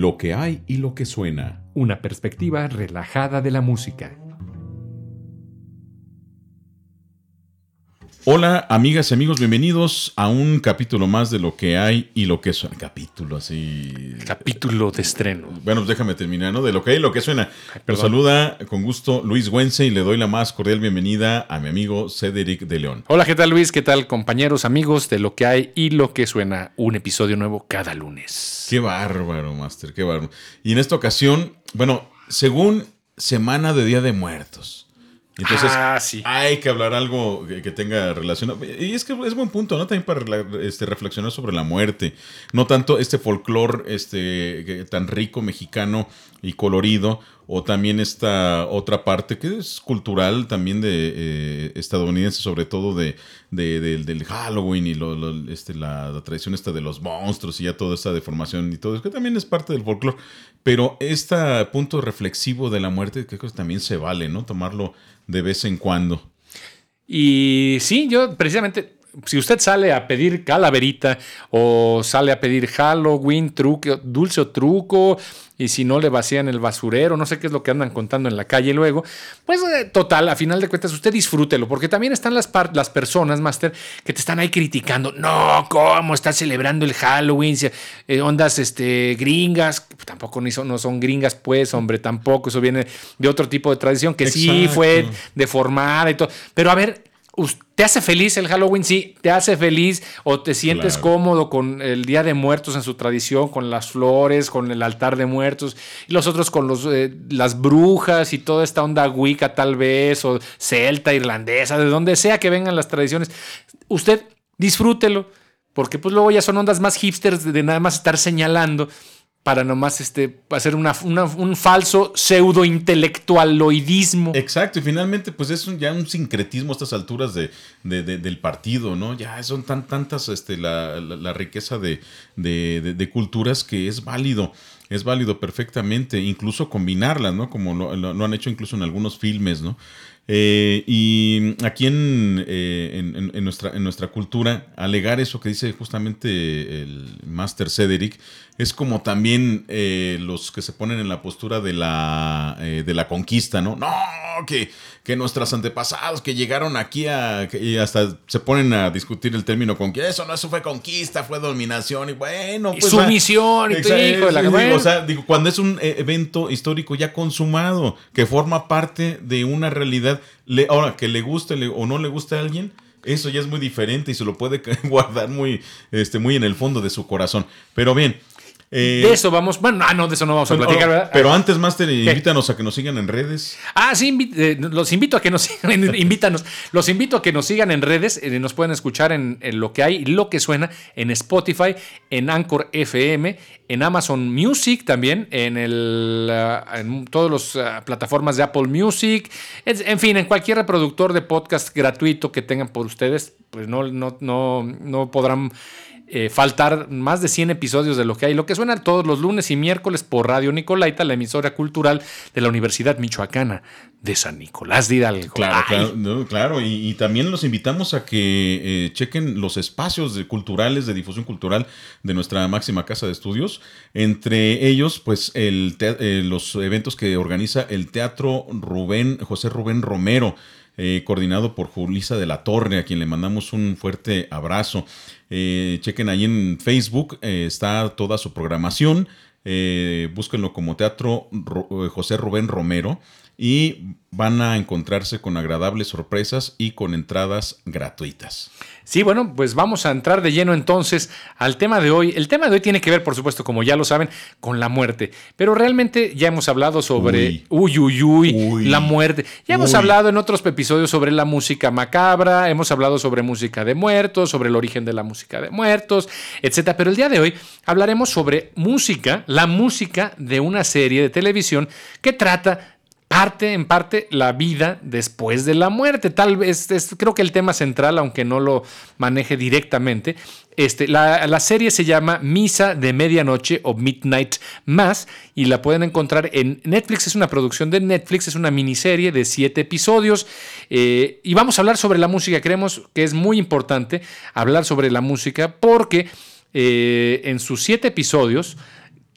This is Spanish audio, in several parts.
lo que hay y lo que suena. Una perspectiva relajada de la música. Hola, amigas y amigos, bienvenidos a un capítulo más de lo que hay y lo que suena. Capítulo así. Capítulo de estreno. Bueno, pues déjame terminar, ¿no? De lo que hay y lo que suena. Nos saluda con gusto Luis Güense y le doy la más cordial bienvenida a mi amigo Cedric de León. Hola, ¿qué tal Luis? ¿Qué tal compañeros, amigos de lo que hay y lo que suena? Un episodio nuevo cada lunes. Qué bárbaro, Master, qué bárbaro. Y en esta ocasión, bueno, según Semana de Día de Muertos. Entonces, Ah, sí. hay que hablar algo que, que tenga relación. Y es que es buen punto, ¿no? También para este, reflexionar sobre la muerte. No tanto este folclore este, tan rico, mexicano y colorido, o también esta otra parte que es cultural también de eh, estadounidense, sobre todo de, de- del- Halloween y lo- este, la, la tradición esta de los monstruos y ya toda esta deformación y todo eso, que también es parte del folclore. Pero este punto reflexivo de la muerte, creo que también se vale, ¿no? Tomarlo de vez en cuando. Y sí, yo precisamente, si usted sale a pedir calaverita o sale a pedir Halloween, truco, dulce o truco, y si no le vacían el basurero, no sé qué es lo que andan contando en la calle luego, pues eh, total, a final de cuentas usted disfrútelo, porque también están las, las personas, Master, que te están ahí criticando, no, ¿cómo estás celebrando el Halloween? Eh, ondas este, gringas, tampoco ni son, no son gringas, pues, hombre, tampoco, eso viene de otro tipo de tradición que sí fue deformada y todo. Pero a ver, ¿te hace feliz el Halloween? Sí, ¿te hace feliz o te sientes Claro. cómodo con el Día de Muertos en su tradición, con las flores, con el altar de muertos y los otros con los, eh, las brujas y toda esta onda wicca tal vez o celta, irlandesa, de donde sea que vengan las tradiciones? Usted disfrútelo. Porque pues luego ya son ondas más hipsters de, de nada más estar señalando para nomás este, hacer una, un falso pseudo intelectualoidismo. Exacto, y finalmente, pues es ya un sincretismo a estas alturas de, de- de- del partido, ¿no? Ya son tan tantas este, la, la- riqueza de, de- culturas que es válido, es válido perfectamente, incluso combinarlas, ¿no? Como lo, han hecho incluso en algunos filmes, ¿no? Eh, y aquí eh, en- en nuestra, en nuestra cultura, alegar eso que dice justamente el Master Cedric, es como también eh, los que se ponen en la postura de la, eh, de la conquista, ¿no? No, que, que nuestros antepasados que llegaron aquí a, y hasta se ponen a discutir el término conquista, eso no, eso fue conquista, fue dominación, y bueno, Y pues... sumisión, y bueno. O sea, digo, cuando es un eh, evento histórico ya consumado, que forma parte de una realidad, le, ahora, que le guste le- o no le guste a alguien, eso ya es muy diferente y se lo puede guardar muy, este, muy en el fondo de su corazón. Pero bien. Eh, de eso vamos. Bueno, ah, no, de eso no vamos a platicar, ¿verdad? pero antes, Master, invítanos a que nos sigan en redes. Ah, sí, invi- eh, los invito a que nos sigan, en- invítanos, los invito a que nos sigan en redes, eh, nos pueden escuchar en, en lo que hay, lo que suena, en Spotify, en Anchor FM, en Amazon Music también, en el ah, en todas las plataformas de Apple Music, es- en fin, en cualquier reproductor de podcast gratuito que tengan por ustedes, pues no, no, no, no podrán eh, faltar más de 100 episodios de lo que hay. Lo que suena todos los lunes y miércoles por Radio Nicolaita, la emisora cultural de la Universidad Michoacana de San Nicolás de Hidalgo. Claro, Ay, claro, no, claro. Y, y también los invitamos a que eh, chequen los espacios de- culturales de difusión cultural de nuestra máxima casa de estudios. Entre ellos, pues, el eh, los eventos que organiza el Teatro Rubén, José Rubén Romero. eh, coordinado por Julisa de la Torre, a quien le mandamos un fuerte abrazo. Eh, chequen ahí en Facebook, eh, está toda su programación. Eh, búsquenlo como Teatro eh, José Rubén Romero y van a encontrarse con agradables sorpresas y con entradas gratuitas. Sí, bueno, pues vamos a entrar de lleno entonces al tema de hoy. El tema de hoy tiene que ver, por supuesto, como ya lo saben, con la muerte. Pero realmente ya hemos hablado sobre uy, uy, uy, Uy. la muerte. Ya hemos hablado en otros episodios sobre la música macabra, hemos hablado sobre música de muertos, sobre el origen de la música de muertos, etcétera. Pero el día de hoy hablaremos sobre música, la música de una serie de televisión que trata parte en parte la vida después de la muerte. Tal vez creo que el tema central, aunque no lo maneje directamente. Este, la, la serie se llama Misa de Medianoche o Midnight Mass y la pueden encontrar en Netflix. Es una producción de Netflix, es una miniserie de siete episodios. eh, y vamos a hablar sobre la música. Creemos que es muy importante hablar sobre la música porque eh, en sus siete episodios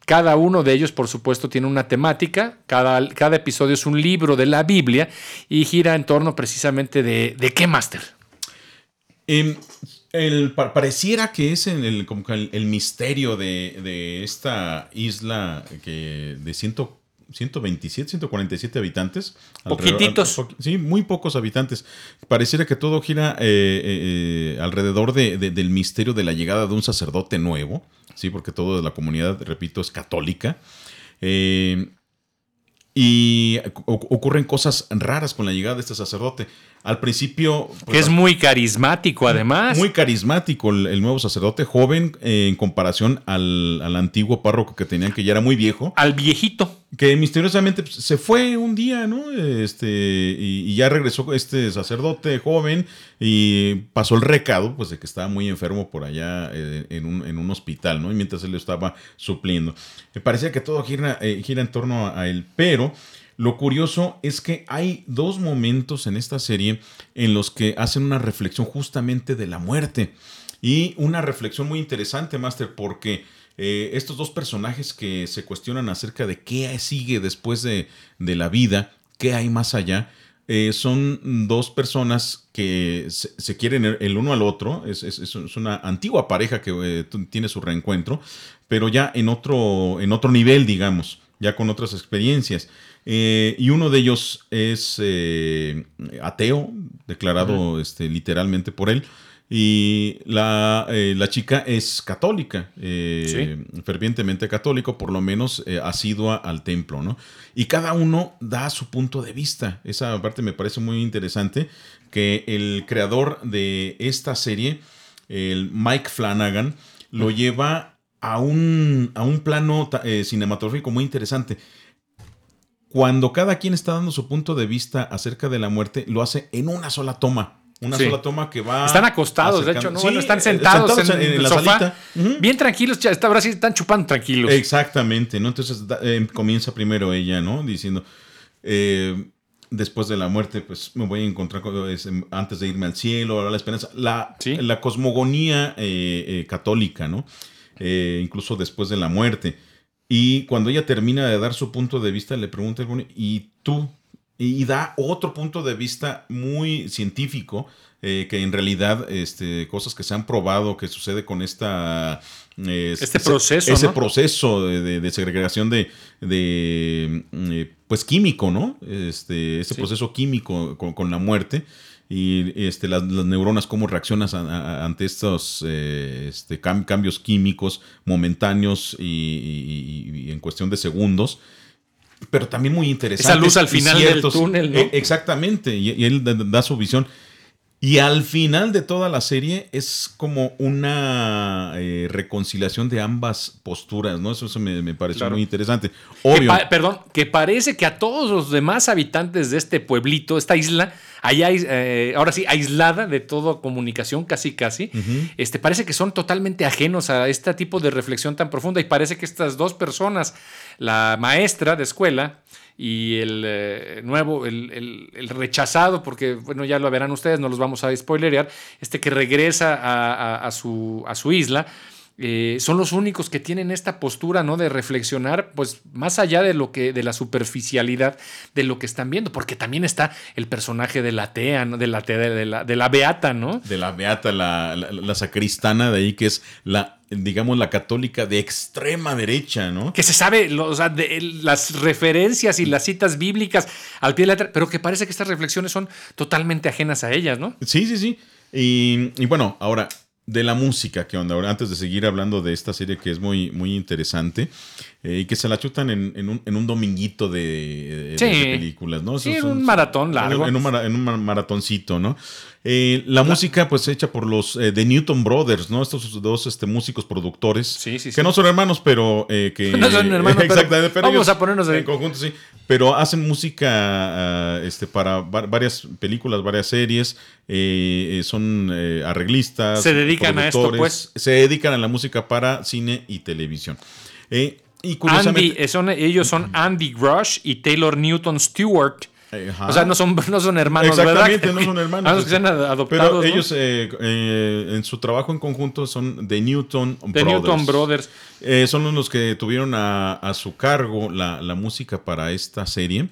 Cada uno de ellos, por supuesto, tiene una temática. Cada, cada episodio es un libro de la Biblia y gira en torno precisamente de, de qué, Master. Em, el, pareciera que es el, como el, misterio de, esta isla que de 127, 147 habitantes. Poquititos. sí, muy pocos habitantes. Pareciera que todo gira eh, eh, eh, alrededor del misterio de la llegada de un sacerdote nuevo, sí, porque toda la comunidad, repito, es católica. y ocurren cosas raras con la llegada de este sacerdote. Al principio... Pues, que es muy carismático además. Muy carismático el, nuevo sacerdote, joven eh, en comparación al, antiguo párroco que tenían, que ya era muy viejo. Al viejito. Que misteriosamente pues, se fue un día, ¿no? Este, y, ya regresó este sacerdote joven y pasó el recado, pues de que estaba muy enfermo por allá eh, en, un, hospital, ¿no? Y mientras él lo estaba supliendo. Me parecía que todo gira, eh, gira en torno a él, pero... Lo curioso es que hay dos momentos en esta serie en los que hacen una reflexión justamente de la muerte. Y una reflexión muy interesante, Master, porque eh, estos dos personajes que se cuestionan acerca de qué sigue después de, la vida, qué hay más allá, eh, son dos personas que se, quieren el uno al otro. Es, una antigua pareja que eh, tiene su reencuentro, pero ya en otro, en otro nivel, digamos, ya con otras experiencias. Eh, y uno de ellos es eh, ateo, declarado este, literalmente por él. Y la, eh, chica es católica, fervientemente católico, por lo menos asidua al templo, ¿no? Y cada uno da su punto de vista. Esa parte me parece muy interesante, que el creador de esta serie, el Mike Flanagan, lo lleva a un, a un plano cinematográfico muy interesante cuando cada quien está dando su punto de vista acerca de la muerte, lo hace en una sola toma. Una sola toma que va. Están acostados, de hecho, ¿no? bueno, están sentados, en, la sofá, Bien tranquilos, ya, ahora sí están chupando tranquilos. Exactamente, ¿no? Entonces em, comienza primero ella, ¿no? Diciendo. Eh, después de la muerte, pues me voy a encontrar em, antes de irme al cielo, la esperanza. La, la cosmogonía eh, eh, católica, ¿no? incluso después de la muerte. Y cuando ella termina de dar su punto de vista, le pregunta, ¿y tú? Y da otro punto de vista muy científico, eh, que en realidad este, cosas que se han probado que sucede con esta... este proceso. Ese proceso de, segregación de, eh, pues químico, ¿no? Este, ese proceso químico con, la muerte y este, las, neuronas, cómo reaccionas ante estos eh, este, cambios químicos momentáneos y, en cuestión de segundos. Pero también muy interesante. Esa luz al final del túnel, ¿no? E, exactamente, y, él da su visión. Y al final de toda la serie es como una eh, reconciliación de ambas posturas, ¿no? Eso, me, me pareció muy interesante. Obvio. perdón, que parece que a todos los demás habitantes de este pueblito, esta isla, allá, eh, ahora sí, aislada de toda comunicación, casi casi, este, parece que son totalmente ajenos a este tipo de reflexión tan profunda y parece que estas dos personas, la maestra de escuela, y el eh, nuevo, el, rechazado, porque bueno, ya lo verán ustedes, no los vamos a spoilerear, este que regresa a, su, a su isla. Eh, son los únicos que tienen esta postura, ¿no? De reflexionar, pues, más allá de lo que, de la superficialidad de lo que están viendo, porque también está el personaje de la Tea, ¿no? De la de la, de la Beata, ¿no? De la Beata, la, la sacristana de ahí, que es la digamos, la católica de extrema derecha, ¿no? Que se sabe o sea, de, las referencias y las citas bíblicas al pie de la letra, pero que parece que estas reflexiones son totalmente ajenas a ellas, ¿no? Sí, sí, sí. Y, y bueno, ahora, de la música, ¿qué onda? Ahora, antes de seguir hablando de esta serie que es muy, muy interesante eh, y que se la chutan en, en, un, en un, dominguito de, películas, ¿no? Sí, un, maratón largo. En, un, en un maratoncito, ¿no? Eh, la música, pues, hecha por los eh, de Newton Brothers, ¿no? Estos dos este, músicos productores. Sí, sí, que no son hermanos, pero que. no son hermanos, exactamente, pero, vamos a ponernos en conjunto, sí. Pero hacen música ah, este, para varias películas, varias series. son arreglistas. Se dedican a esto, pues. Se dedican a la música para cine y televisión. Y curiosamente. Andy, son, ellos son Andy Grush y Taylor Newton Stewart Ajá. O sea, no son, no son hermanos, Exactamente, ¿verdad? no son hermanos. A que sean adoptados. Pero ellos eh, eh, en su trabajo en conjunto son The Newton The Brothers. Newton Brothers. Eh, son los que tuvieron a, a su cargo la, la, música para esta serie.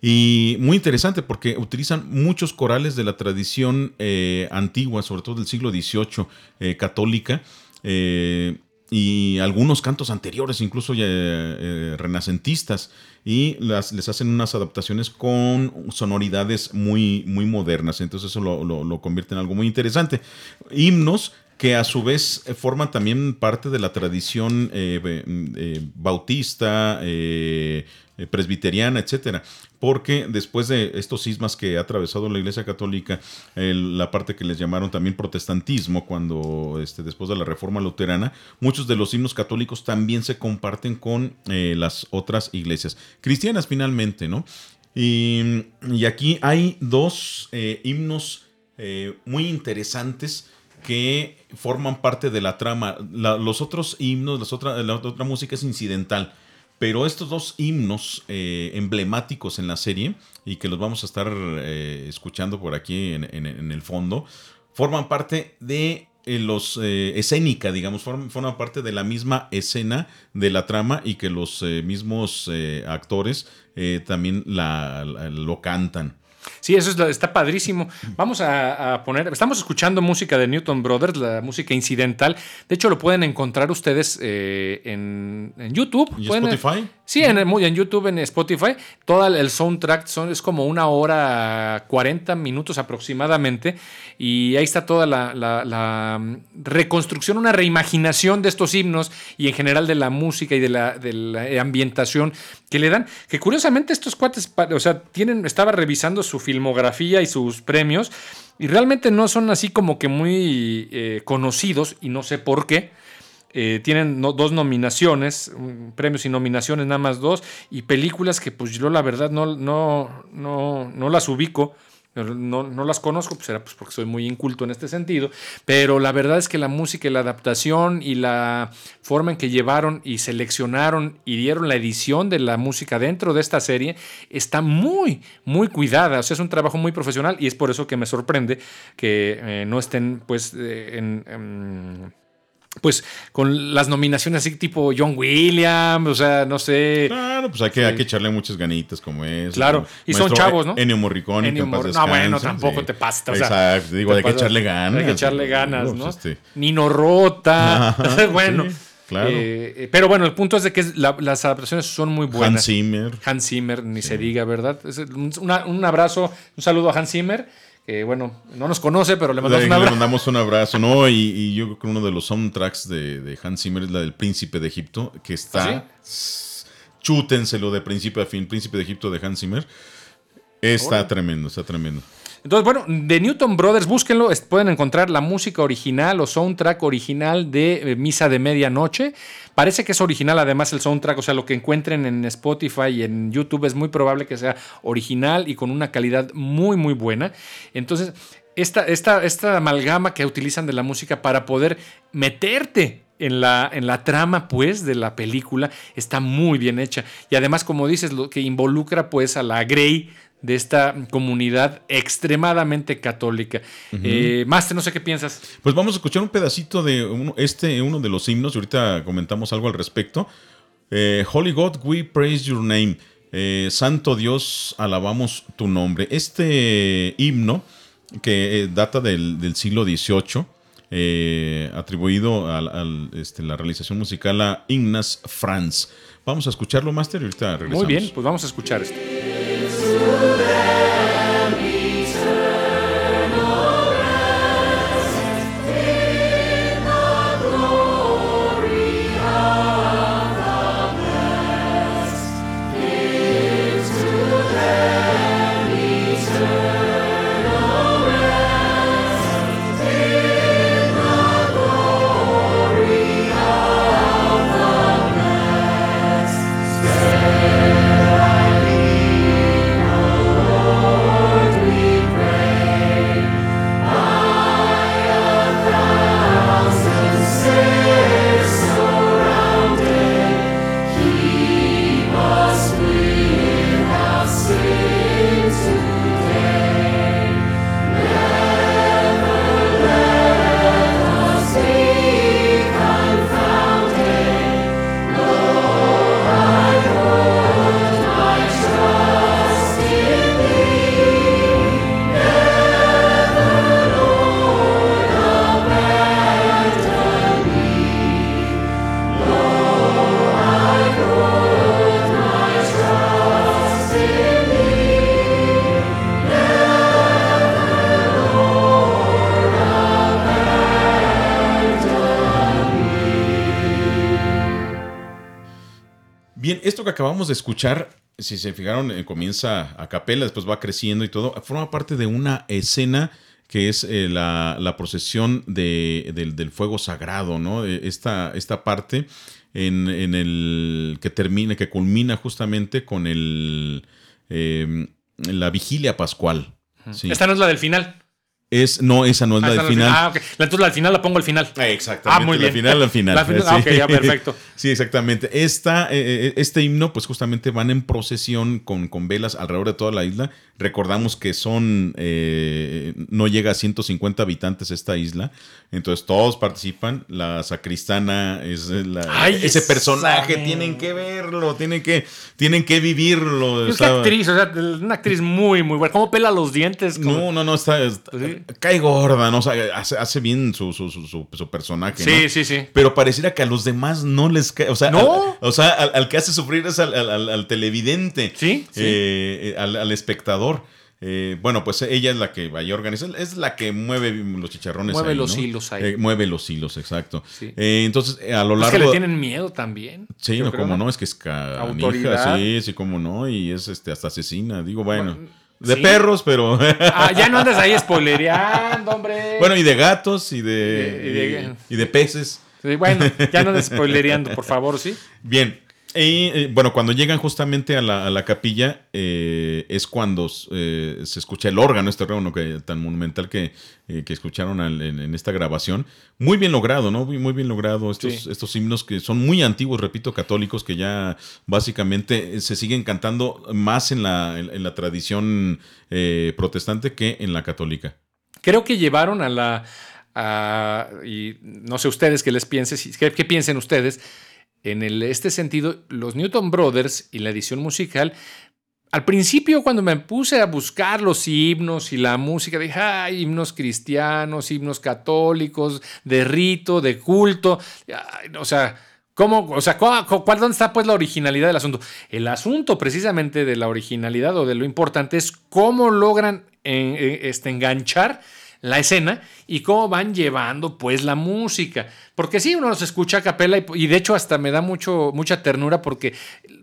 Y muy interesante porque utilizan muchos corales de la tradición eh, antigua, sobre todo del siglo XVIII, eh, católica, eh, y algunos cantos anteriores, incluso renacentistas, y las, les hacen unas adaptaciones con sonoridades muy, muy modernas. Entonces eso lo, lo, lo convierte en algo muy interesante. Himnos que a su vez eh, forman también parte de la tradición eh, eh, bautista, presbiteriana, etcétera. Porque después de estos sismas que ha atravesado la Iglesia Católica, la parte que les llamaron también protestantismo, cuando este, después de la Reforma Luterana, muchos de los himnos católicos también se comparten con las otras iglesias cristianas, finalmente, ¿no? Y aquí hay dos himnos muy interesantes que forman parte de la trama. los otros himnos, las la otra música es incidental. Pero estos dos himnos eh, emblemáticos en la serie, y que los vamos a estar eh, escuchando por aquí en, el fondo, forman parte de eh, los escénica, digamos, forman, parte de la misma escena de la trama y que los mismos actores también lo cantan. Sí, eso está padrísimo. Vamos a, poner, estamos escuchando música de Newton Brothers, la música incidental. De hecho, lo pueden encontrar ustedes eh, en, YouTube. ¿Y Spotify? Sí, en, YouTube, en Spotify. Todo el soundtrack son, es como una hora, 40 minutos aproximadamente. Y ahí está toda la, la, reconstrucción, una reimaginación de estos himnos y en general de la música y de la, de la ambientación que le dan. Que curiosamente estos cuates, o sea, tienen, estaba revisando su filmografía y sus premios y realmente no son así como que muy eh, conocidos y no sé por qué. Eh, tienen dos nominaciones, premios y nominaciones, nada más dos, y películas que pues yo la verdad no, no, no, no las ubico. No, no, las conozco, pues era pues porque soy muy inculto en este sentido, pero la verdad es que la música y la adaptación y la forma en que llevaron y seleccionaron y dieron la edición de la música dentro de esta serie está muy, muy cuidada, o sea, es un trabajo muy profesional y es por eso que me sorprende que eh, no estén pues eh, en pues con las nominaciones así tipo John Williams, o sea, no sé. Claro, pues hay que, hay que echarle muchas ganitas como es. Claro, y son chavos, ¿no? Ennio Morricone. Ennio Mor no, bueno, tampoco te. O sea, Exacto, digo, hay que echarle ganas. Hay que echarle ganas, ¿no? Pues, este. Nino Rota, bueno. Claro. Eh, pero bueno, el punto es de que las adaptaciones son muy buenas. Hans Zimmer. Hans Zimmer, ni se diga, ¿verdad? un abrazo, un saludo a Hans Zimmer bueno, no nos conoce, pero le mandamos un abrazo. Le mandamos un abrazo, ¿no? Y, yo creo que uno de los soundtracks de, Hans Zimmer es la del Príncipe de Egipto, que está... ¿Ah, Chútenselo de principio a fin, Príncipe de Egipto de Hans Zimmer. Está tremendo, está tremendo. Entonces, bueno, de Newton Brothers, búsquenlo, pueden encontrar la música original o soundtrack original de eh, Misa de Medianoche. Parece que es original además el soundtrack, o sea, lo que encuentren en Spotify y en YouTube es muy probable que sea original y con una calidad muy, muy buena. Entonces, esta, esta, esta amalgama que utilizan de la música para poder meterte en la, en la, trama, pues, de la película está muy bien hecha. Y además, como dices, lo que involucra, pues, a la Grey de esta comunidad extremadamente católica. Uh no sé qué piensas. Pues vamos a escuchar un pedacito de uno, este, uno de los himnos, y ahorita comentamos algo al respecto. Eh, Holy God, we praise your name. Eh, Santo Dios, alabamos tu nombre. Este himno, que data del, siglo XVIII, atribuido a, este, la realización musical a Ignace Franz. Vamos a escucharlo, Master, y ahorita regresamos. Muy bien, pues vamos a escuchar esto. Bien, esto que acabamos de escuchar, si se fijaron, eh, comienza a capela, después va creciendo y todo, forma parte de una escena que es eh, la, la, procesión de, del, del, fuego sagrado, ¿no? Esta, esta parte en, en, el que termina, que culmina justamente con el eh, la vigilia pascual. Sí. Esta no es la del final. Es, no, esa no es Ah, la esa del final. Ah, ok. Entonces la del final la pongo al final. Exactamente. Ah, muy La bien. final, la final. La final- ah, ok, ya, perfecto. Sí, exactamente. Esta, eh, eh, este himno, pues justamente van en procesión con, con velas alrededor de toda la isla. Recordamos que son, eh, no llega a 150 habitantes esta isla. Entonces todos participan. La sacristana es la- Ay, ese personaje. Tienen que verlo, tienen que, tienen que vivirlo. Es Está- actriz, o sea, una actriz muy, muy buena. ¿Cómo pela los dientes? ¿Cómo- No, no, no, está, está- Pues sí. cae gorda, ¿no? O sea, hace, hace bien su, su, su, su- personaje, Sí, ¿no? sí, sí. Pero pareciera que a los demás no les cae. O sea, ¿No? al, o sea, al, al que hace sufrir es al, al- televidente. Sí, sí. eh, al, al Eh, bueno, pues ella es la que vaya a organizar, es la que mueve los chicharrones. Mueve ahí, los ¿no? hilos ahí. Eh, mueve los hilos, exacto. Sí. Eh, entonces, a lo Es largo. que le tienen miedo también. Sí, no, como no, es que es Autoridad. sí, sí, como no, y es este hasta asesina, digo, bueno, Bueno, de sí. perros, pero Ah, ya no andas ahí spoilereando, hombre. bueno, y de gatos y de, Y de- y de peces. Sí, bueno, ya no andes spoilereando, por favor, ¿sí? Bien. Y eh, bueno, cuando llegan justamente a la, a la capilla, eh, es cuando eh, se escucha el órgano, este órgano que, tan monumental que, que escucharon al- en, en esta grabación. Muy bien logrado, ¿no? Muy, muy bien logrado estos, Sí. estos himnos que son muy antiguos, repito, católicos, que ya básicamente se siguen cantando más en la, en, en la tradición protestante que en la católica. Creo que llevaron a la. a- y no sé ustedes qué les piensen, qué piensen ustedes. En este sentido, los Newton Brothers y la edición musical. Al principio, cuando me puse a buscar los himnos y la música, dije, ay, himnos cristianos, himnos católicos, de rito, de culto. O sea, ¿cómo? O sea, ¿cuál, cuál- dónde está pues la originalidad del asunto? El asunto precisamente de la originalidad o de lo importante es cómo logran eh, eh, este, enganchar la escena y cómo van llevando pues la música. Porque sí, uno los escucha a capela y, de hecho hasta me da mucho, mucha ternura porque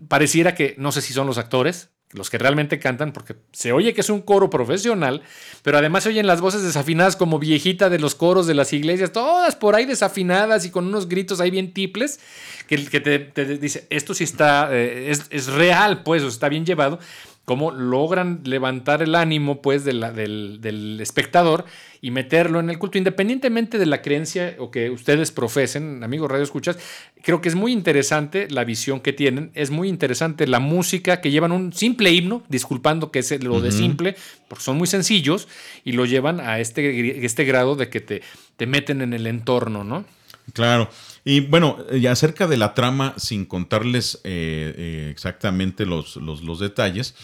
pareciera que, no sé si son los actores, los que realmente cantan, porque se oye que es un coro profesional, pero además se oyen las voces desafinadas como viejita de los coros de las iglesias, todas por ahí desafinadas y con unos gritos ahí bien tiples, que, te, te dice, esto sí está, eh, es, es real, pues, está bien llevado, cómo logran levantar el ánimo, pues, de la- del, del espectador y meterlo en el culto, independientemente de la creencia o que ustedes profesen, amigos Radio Escuchas, creo que es muy interesante la visión que tienen, es muy interesante la música que llevan un simple himno, disculpando que es lo de simple, porque son muy sencillos y lo llevan a este, este grado de que te, te meten en el entorno, ¿no? Claro. Y bueno, y acerca de la trama, sin contarles eh, eh, exactamente los, los, detalles,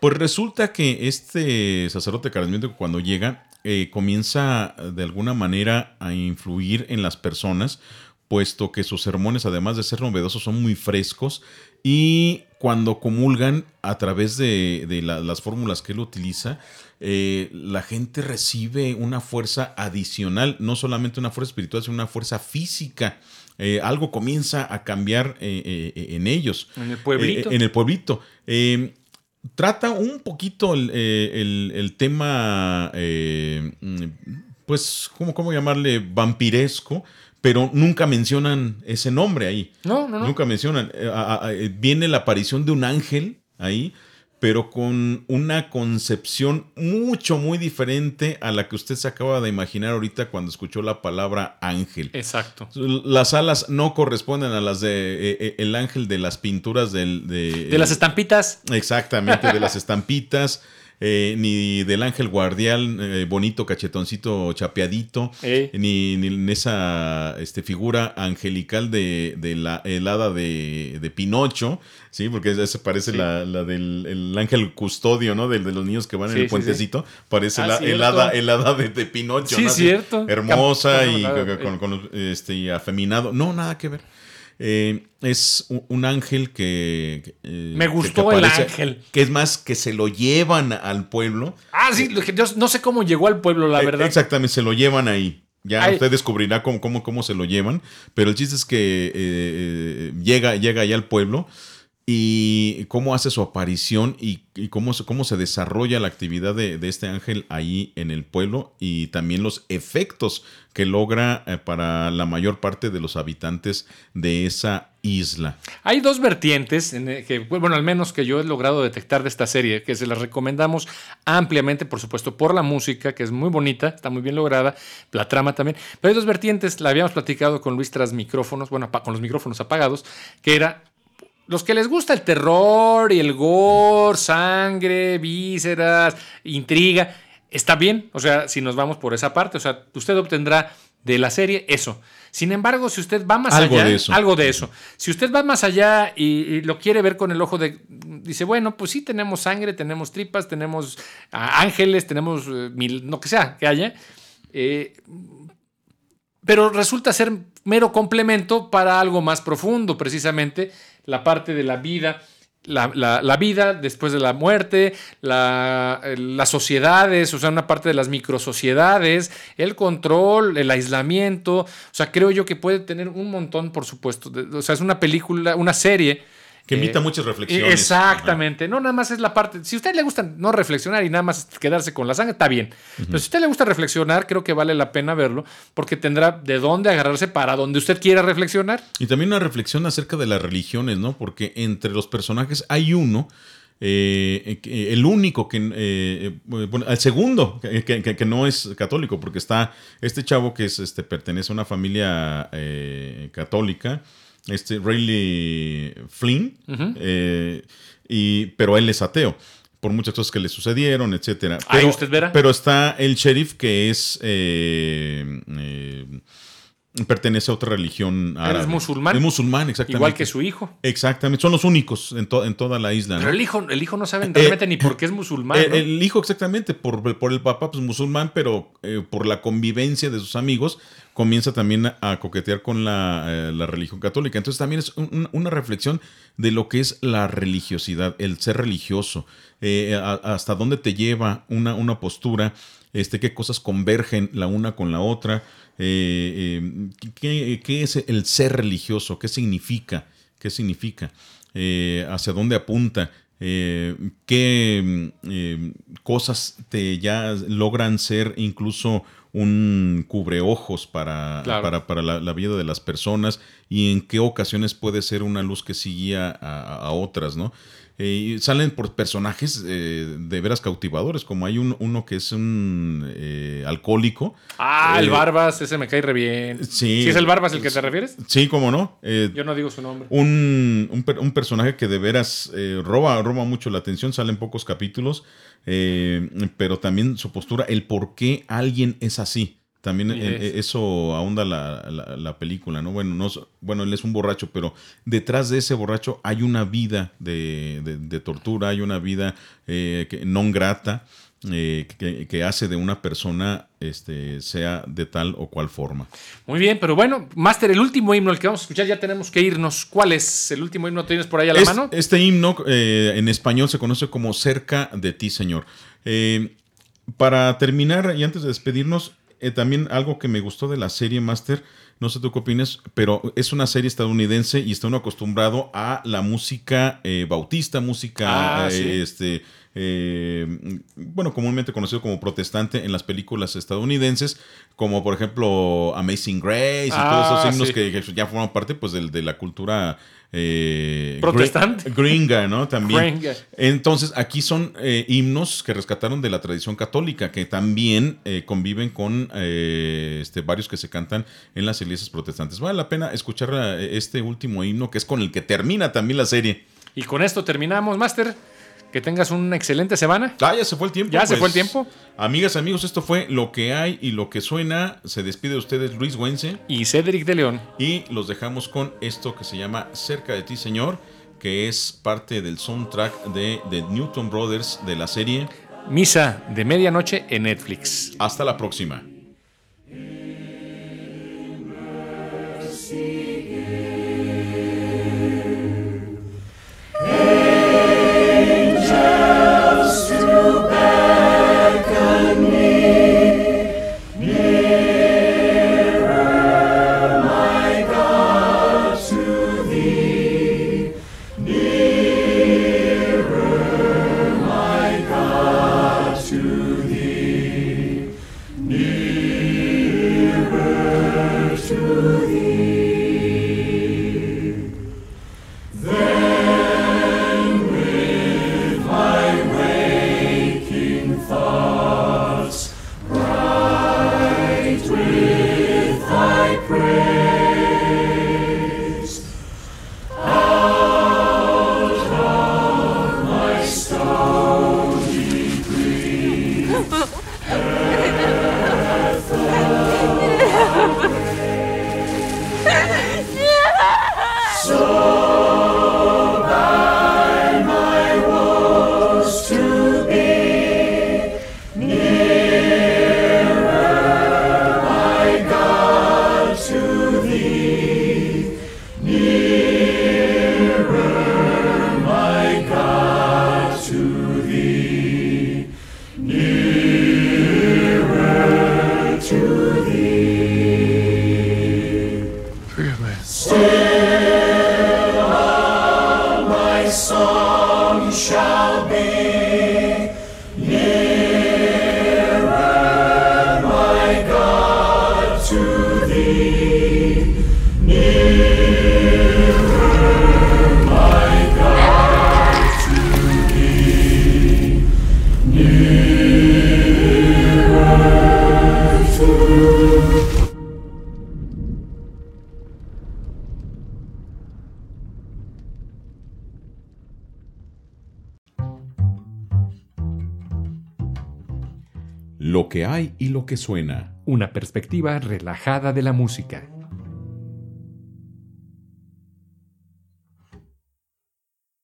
pues resulta que este sacerdote carismático cuando llega eh, comienza de alguna manera a influir en las personas, puesto que sus sermones, además de ser novedosos, son muy frescos y cuando comulgan a través de, de la- las fórmulas que él utiliza, eh, la gente recibe una fuerza adicional, no solamente una fuerza espiritual, sino una fuerza física. Eh, algo comienza a cambiar eh, eh, en ellos. En el pueblito. En el pueblito. Eh, trata un poquito el, el- el tema, pues, ¿cómo, ¿cómo llamarle? Vampiresco, pero nunca mencionan ese nombre ahí. no, no, no. Nunca mencionan. Viene la aparición de un ángel ahí, pero con una concepción mucho, muy diferente a la que usted se acaba de imaginar ahorita cuando escuchó la palabra ángel. Exacto. Las alas no corresponden a las de eh, eh, el ángel de las pinturas del, de, De las estampitas. Exactamente, de las estampitas, eh, ni del ángel guardián, eh, bonito, cachetoncito, chapeadito, Eh. ni, ni en esa este, figura angelical de, de la el hada de, de Pinocho, ¿sí? Porque esa parece Sí. la, la del el ángel custodio, ¿no? De los niños que van Sí, en el puentecito, parece Ah, la, el hada de, de Pinocho, Sí, ¿no? Cierto. Hermosa y con- con, este, y afeminado. No, nada que ver. Eh, es un, ángel que... eh, Me gustó que el ángel. Que es más, que se lo llevan al pueblo. Ah, sí, que yo no sé cómo llegó al pueblo, la Eh, verdad. Exactamente, se lo llevan ahí. Ya Ay. usted descubrirá cómo, cómo, cómo se lo llevan. Pero el chiste es que eh, eh, llega, llega allá al pueblo. Y cómo hace su aparición y, cómo, cómo, se desarrolla la actividad de, este ángel ahí en el pueblo y también los efectos que logra eh, para la mayor parte de los habitantes de esa isla. Hay dos vertientes, en que, bueno, al menos que yo he logrado detectar de esta serie, que se las recomendamos ampliamente, por supuesto, por la música, que es muy bonita, está muy bien lograda, la trama también, pero hay dos vertientes, la habíamos platicado con Luis tras micrófonos, bueno, con los micrófonos apagados, que era los que les gusta el terror y el gore, sangre, vísceras, intriga, está bien. O sea, si nos vamos por esa parte, o sea, usted obtendrá de la serie eso. Sin embargo, si usted va más allá, algo de eso. Si usted va más allá y, lo quiere ver con el ojo de, dice, bueno, pues sí tenemos sangre, tenemos tripas, tenemos ángeles, tenemos eh, mil, no que sea que haya. Eh, pero resulta ser mero complemento para algo más profundo, precisamente la parte de la vida, la, vida después de la muerte, las sociedades, o sea, una parte de las microsociedades, el control, el aislamiento. O sea, creo yo que puede tener un montón, por supuesto. o sea, es una película, una serie que invita muchas reflexiones. Exactamente. No, nada más es la parte. Si a usted le gusta no reflexionar y nada más quedarse con la sangre, está bien. Pero si a usted le gusta reflexionar, creo que vale la pena verlo, porque tendrá de dónde agarrarse para donde usted quiera reflexionar. Y también una reflexión acerca de las religiones, ¿no? Porque entre los personajes hay uno. Eh, el único que, eh, bueno, el segundo que, no es católico, porque está este chavo que es, este, pertenece a una familia eh, católica, este Rayleigh Flynn, eh, y, pero él es ateo por muchas cosas que le sucedieron, etcétera. Pero, usted verá. pero está el sheriff que es eh, eh, pertenece a otra religión árabe. Es musulmán. Es musulmán, exactamente. Igual que su hijo. Exactamente. Son los únicos en, en toda la isla. Pero el hijo, el hijo no sabe realmente ni por qué es musulmán. El hijo, exactamente, por, por el papá, pues musulmán, pero por la convivencia de sus amigos, comienza también a coquetear con eh, la, religión católica. Entonces también es una reflexión de lo que es la religiosidad, el ser religioso, eh, hasta dónde te lleva una, una postura, este, qué cosas convergen la una con la otra, eh, qué, es el ser religioso, qué significa, qué significa, hacia dónde apunta. qué cosas te ya logran ser incluso un cubreojos para, para, la, vida de las personas y en qué ocasiones puede ser una luz que seguía a, otras, ¿no? Eh, salen por personajes eh, de veras cautivadores, como hay un, uno que es un eh, alcohólico. Ah, el Barbas, ese me cae re bien. Sí. es el Barbas el que te refieres? Sí, cómo no. Yo no digo su nombre. Un, un personaje que de veras roba, roba mucho la atención, salen pocos capítulos. Eh, pero también su postura, el por qué alguien es así. También eh, eso ahonda la, película, ¿no? Bueno, no, bueno, él es un borracho, pero detrás de ese borracho hay una vida de, tortura, hay una vida eh, que, non grata. Eh, que, hace de una persona este, sea de tal o cual forma. Muy bien, pero bueno, Master, el último himno, el que vamos a escuchar, ya tenemos que irnos. ¿Cuál es el último himno? ¿Tienes por ahí a la mano? Este himno eh, en español se conoce como Cerca de ti, Señor. Eh, para terminar y antes de despedirnos, también algo que me gustó de la serie Master, no sé tú qué opinas, pero es una serie estadounidense y está uno acostumbrado a la música bautista, música ah, este, eh, bueno, comúnmente conocido como protestante en las películas estadounidenses, como por ejemplo Amazing Grace y todos esos ah, himnos que, ya forman parte pues de, la cultura eh, protestante gringa, ¿no? También. Entonces, aquí son eh, himnos que rescataron de la tradición católica, que también conviven con este, varios que se cantan en las iglesias protestantes. Vale la pena escuchar este último himno, que es con el que termina también la serie. Y con esto terminamos, Master. Que tengas una excelente semana. Ah, ya se fue el tiempo. Ya se fue el pues. tiempo. Amigas, amigos, esto fue lo que hay y lo que suena. Se despide de ustedes Luis Güense. Y Cedric de León. Y los dejamos con esto que se llama Cerca de ti, Señor, que es parte del soundtrack de The Newton Brothers de la serie Misa de Medianoche en Netflix. Hasta la próxima. Que suena. Una perspectiva relajada de la música.